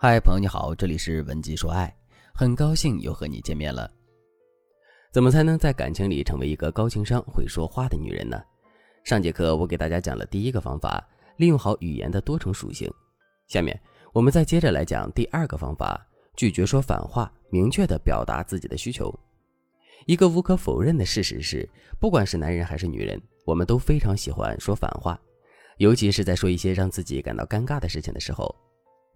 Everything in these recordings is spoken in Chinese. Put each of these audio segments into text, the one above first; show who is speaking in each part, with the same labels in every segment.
Speaker 1: 嗨，朋友你好，这里是文姬说爱，很高兴又和你见面了。怎么才能在感情里成为一个高情商、会说话的女人呢？上节课我给大家讲了第一个方法，利用好语言的多重属性。下面我们再接着来讲第二个方法，拒绝说反话，明确的表达自己的需求。一个无可否认的事实是，不管是男人还是女人，我们都非常喜欢说反话，尤其是在说一些让自己感到尴尬的事情的时候。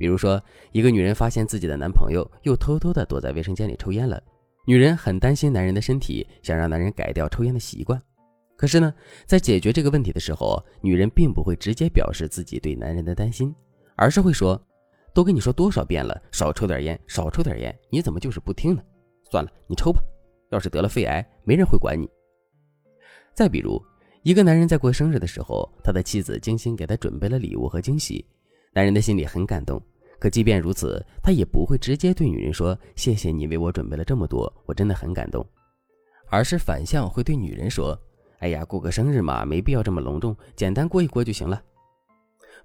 Speaker 1: 比如说，一个女人发现自己的男朋友又偷偷的躲在卫生间里抽烟了，女人很担心男人的身体，想让男人改掉抽烟的习惯。可是呢，在解决这个问题的时候，女人并不会直接表示自己对男人的担心，而是会说：“都跟你说多少遍了，少抽点烟，少抽点烟，你怎么就是不听呢？算了，你抽吧。要是得了肺癌，没人会管你。”再比如，一个男人在过生日的时候，他的妻子精心给他准备了礼物和惊喜，男人的心里很感动。可即便如此，他也不会直接对女人说：“谢谢你为我准备了这么多，我真的很感动。”而是反向会对女人说：“哎呀，过个生日嘛，没必要这么隆重，简单过一过就行了。”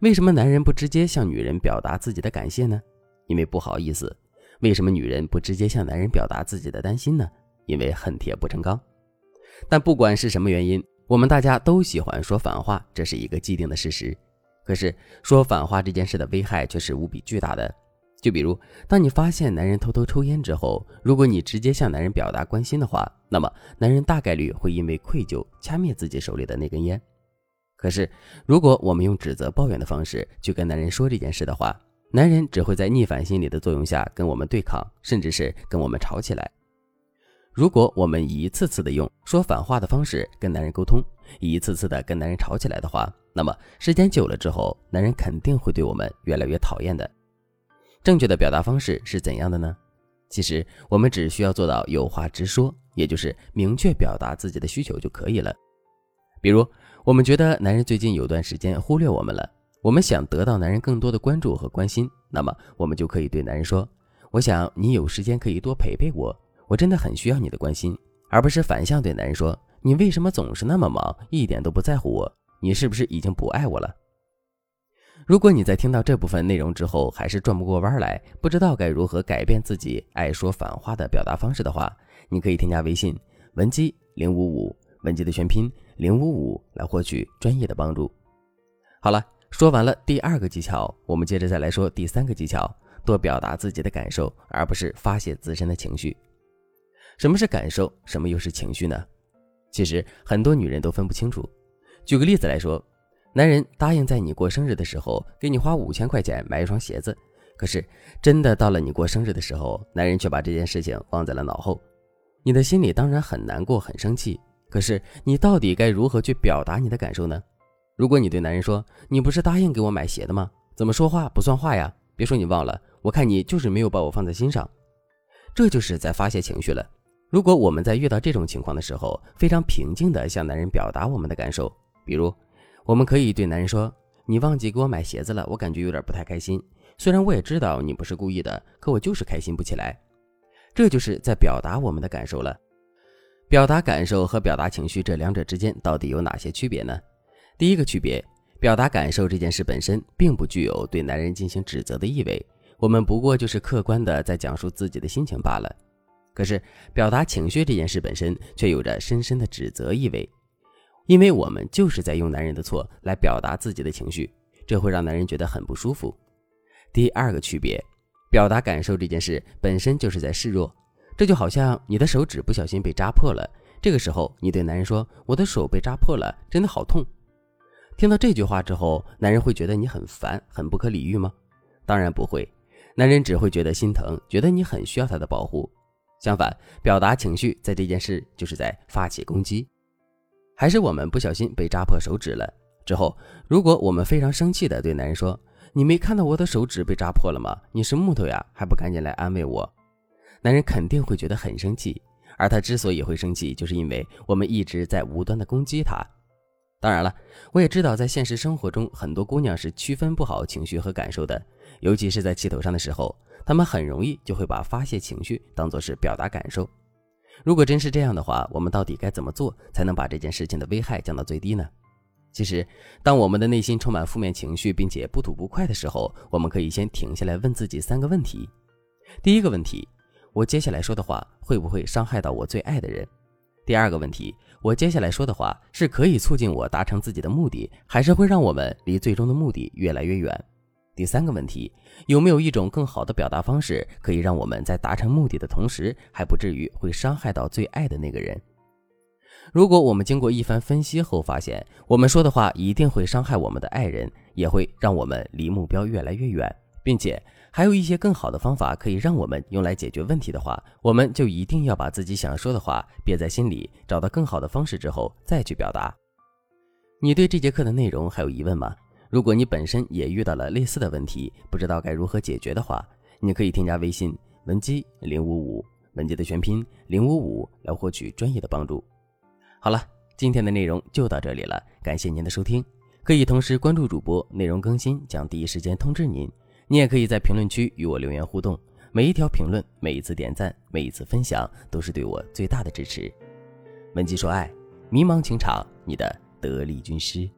Speaker 1: 为什么男人不直接向女人表达自己的感谢呢？因为不好意思。为什么女人不直接向男人表达自己的担心呢？因为恨铁不成钢。但不管是什么原因，我们大家都喜欢说反话，这是一个既定的事实。可是说反话这件事的危害却是无比巨大的。就比如，当你发现男人偷偷抽烟之后，如果你直接向男人表达关心的话，那么男人大概率会因为愧疚掐灭自己手里的那根烟。可是，如果我们用指责抱怨的方式去跟男人说这件事的话，男人只会在逆反心理的作用下跟我们对抗，甚至是跟我们吵起来。如果我们一次次的用说反话的方式跟男人沟通，一次次的跟男人吵起来的话，那么时间久了之后，男人肯定会对我们越来越讨厌的。正确的表达方式是怎样的呢？其实我们只需要做到有话直说，也就是明确表达自己的需求就可以了。比如，我们觉得男人最近有段时间忽略我们了，我们想得到男人更多的关注和关心，那么我们就可以对男人说：“我想你有时间可以多陪陪我。”我真的很需要你的关心，而不是反向对男人说：“你为什么总是那么忙，一点都不在乎我？你是不是已经不爱我了？”如果你在听到这部分内容之后还是转不过弯来，不知道该如何改变自己爱说反话的表达方式的话，你可以添加微信文姬零五五，文姬的全拼零五五，来获取专业的帮助。好了，说完了第二个技巧，我们接着再来说第三个技巧：多表达自己的感受，而不是发泄自身的情绪。什么是感受，什么又是情绪呢？其实很多女人都分不清楚。举个例子来说，男人答应在你过生日的时候给你花五千块钱买一双鞋子，可是真的到了你过生日的时候，男人却把这件事情忘在了脑后。你的心里当然很难过、很生气。可是你到底该如何去表达你的感受呢？如果你对男人说：“你不是答应给我买鞋的吗？怎么说话不算话呀？别说你忘了，我看你就是没有把我放在心上。”这就是在发泄情绪了。如果我们在遇到这种情况的时候，非常平静地向男人表达我们的感受，比如，我们可以对男人说：“你忘记给我买鞋子了，我感觉有点不太开心。虽然我也知道你不是故意的，可我就是开心不起来。”这就是在表达我们的感受了。表达感受和表达情绪这两者之间到底有哪些区别呢？第一个区别，表达感受这件事本身并不具有对男人进行指责的意味，我们不过就是客观的在讲述自己的心情罢了。可是，表达情绪这件事本身却有着深深的指责意味，因为我们就是在用男人的错来表达自己的情绪，这会让男人觉得很不舒服。第二个区别，表达感受这件事本身就是在示弱，这就好像你的手指不小心被扎破了，这个时候你对男人说：“我的手被扎破了，真的好痛。”听到这句话之后，男人会觉得你很烦、很不可理喻吗？当然不会，男人只会觉得心疼，觉得你很需要他的保护。相反，表达情绪在这件事就是在发起攻击。还是我们不小心被扎破手指了之后，如果我们非常生气的对男人说：“你没看到我的手指被扎破了吗？你是木头呀，还不赶紧来安慰我？”男人肯定会觉得很生气。而他之所以会生气，就是因为我们一直在无端的攻击他。当然了，我也知道在现实生活中，很多姑娘是区分不好情绪和感受的，尤其是在气头上的时候。他们很容易就会把发泄情绪当做是表达感受。如果真是这样的话，我们到底该怎么做才能把这件事情的危害降到最低呢？其实，当我们的内心充满负面情绪，并且不吐不快的时候，我们可以先停下来问自己三个问题。第一个问题，我接下来说的话会不会伤害到我最爱的人？第二个问题，我接下来说的话是可以促进我达成自己的目的，还是会让我们离最终的目的越来越远？第三个问题，有没有一种更好的表达方式，可以让我们在达成目的的同时，还不至于会伤害到最爱的那个人？如果我们经过一番分析后发现，我们说的话一定会伤害我们的爱人，也会让我们离目标越来越远，并且还有一些更好的方法可以让我们用来解决问题的话，我们就一定要把自己想说的话憋在心里，找到更好的方式之后再去表达。你对这节课的内容还有疑问吗？如果你本身也遇到了类似的问题，不知道该如何解决的话，你可以添加微信文姬零五五，文姬的全拼零五五，来获取专业的帮助。好了，今天的内容就到这里了，感谢您的收听。可以同时关注主播，内容更新将第一时间通知您。你也可以在评论区与我留言互动，每一条评论、每一次点赞、每一次分享，都是对我最大的支持。文姬说爱，迷茫情场，你的得力军师。